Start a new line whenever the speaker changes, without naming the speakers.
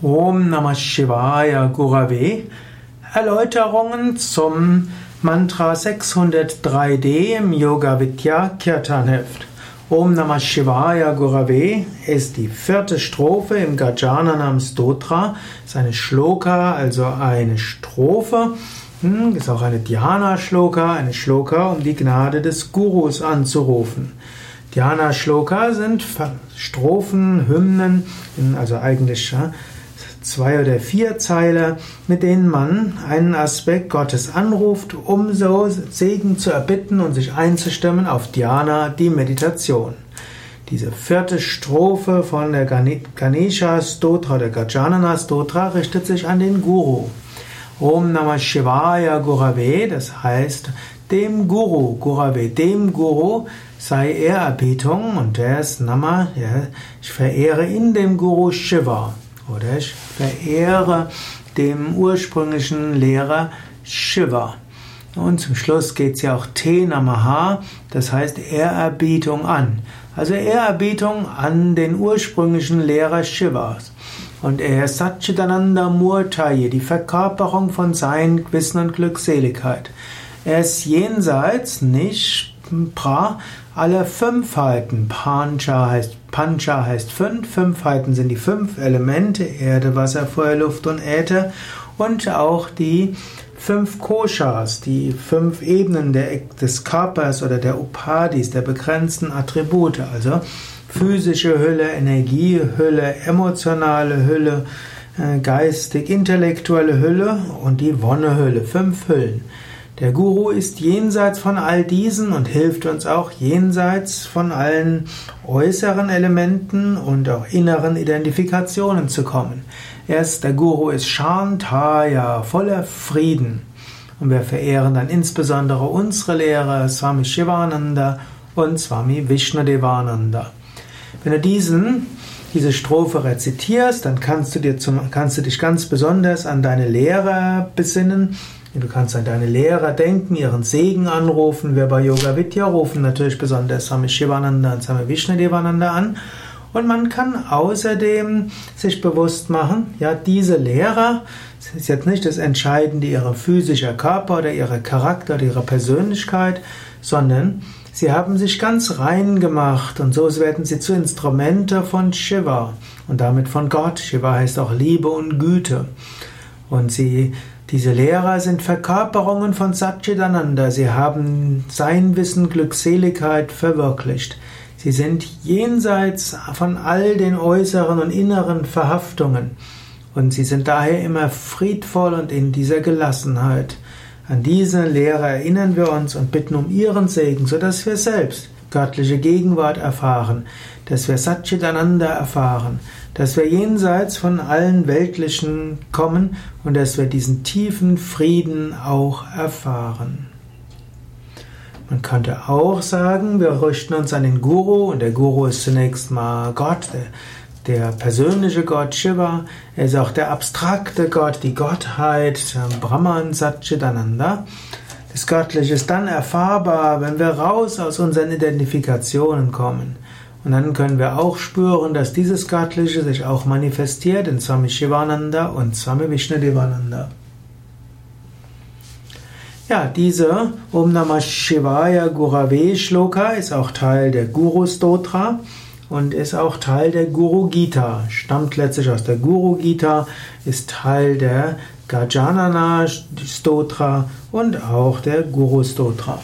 Om Namah Shivaya Gurave Erläuterungen zum Mantra 603d im Yoga Vidya Kirtan Heft. Om Namah Shivaya Gurave ist die vierte Strophe im Gajananam Stotra. Ist eine Shloka, also eine Strophe. Hm, ist auch eine Dhyana-Shloka, eine Shloka, um die Gnade des Gurus anzurufen. Dhyana-Shloka sind Strophen, Hymnen, also eigentlich zwei oder vier Zeile, mit denen man einen Aspekt Gottes anruft, um so Segen zu erbitten und sich einzustimmen auf Dhyana, die Meditation. Diese vierte Strophe von der Ganesha Stotra, der Gajanana Stotra, richtet sich an den Guru. Om Namah Shivaya Gurave, das heißt dem Guru, Gurave, dem Guru sei Ehrerbietung und der ist Nama, ja, ich verehre in dem Guru Shiva. Oder ich verehre dem ursprünglichen Lehrer Shiva. Und zum Schluss geht es ja auch Te Namaha, das heißt Ehrerbietung an. Also Ehrerbietung an den ursprünglichen Lehrer Shivas. Und er ist Satchitananda Murtaye, die Verkörperung von Sein, Wissen und Glückseligkeit. Er ist jenseits, nicht pra, alle Fünfheiten. Pancha heißt Pancha heißt fünf. Fünfheiten sind die fünf Elemente: Erde, Wasser, Feuer, Luft und Äther. Und auch die fünf Koshas, die fünf Ebenen der, des Körpers oder der Upadis, der begrenzten Attribute. Also physische Hülle, Energiehülle, emotionale Hülle, äh, geistig-intellektuelle Hülle und die Wonnehülle. Fünf Hüllen. Der Guru ist jenseits von all diesen und hilft uns auch jenseits von allen äußeren Elementen und auch inneren Identifikationen zu kommen. Er ist, der Guru ist Shantaya, voller Frieden. Und wir verehren dann insbesondere unsere Lehrer Swami Shivananda und Swami Vishnadevananda. Wenn du diesen, diese Strophe rezitierst, dann kannst du, dir zum, kannst du dich ganz besonders an deine Lehrer besinnen Du kannst an deine Lehrer denken, ihren Segen anrufen. Wir bei Yoga Vidya rufen natürlich besonders Swami Shivananda und Swami Vishnadevananda an. Und man kann außerdem sich bewusst machen, ja, diese Lehrer, es ist jetzt nicht das Entscheidende ihrer physischer Körper oder ihrer Charakter oder ihrer Persönlichkeit, sondern sie haben sich ganz rein gemacht und so werden sie zu Instrumente von Shiva und damit von Gott. Shiva heißt auch Liebe und Güte. Und sie diese Lehrer sind Verkörperungen von Satchitananda. Sie haben sein Wissen Glückseligkeit verwirklicht. Sie sind jenseits von all den äußeren und inneren Verhaftungen. Und sie sind daher immer friedvoll und in dieser Gelassenheit. An diese Lehrer erinnern wir uns und bitten um ihren Segen, sodass wir selbst göttliche Gegenwart erfahren, dass wir Satchitananda erfahren, dass wir jenseits von allen Weltlichen kommen und dass wir diesen tiefen Frieden auch erfahren. Man könnte auch sagen, wir richten uns an den Guru und der Guru ist zunächst mal Gott, der, persönliche Gott Shiva, er ist auch der abstrakte Gott, die Gottheit, Brahman Satchitananda. Das Göttliche ist dann erfahrbar, wenn wir raus aus unseren Identifikationen kommen. Und dann können wir auch spüren, dass dieses Göttliche sich auch manifestiert in Swami Shivananda und Swami Vishnadevananda. Ja, diese Om Namah Shivaya Gurave Shloka ist auch Teil der Guru Stotra und ist auch Teil der Guru Gita. Stammt letztlich aus der Guru Gita, ist Teil der Gajanana Stotra und auch der Guru Stotra.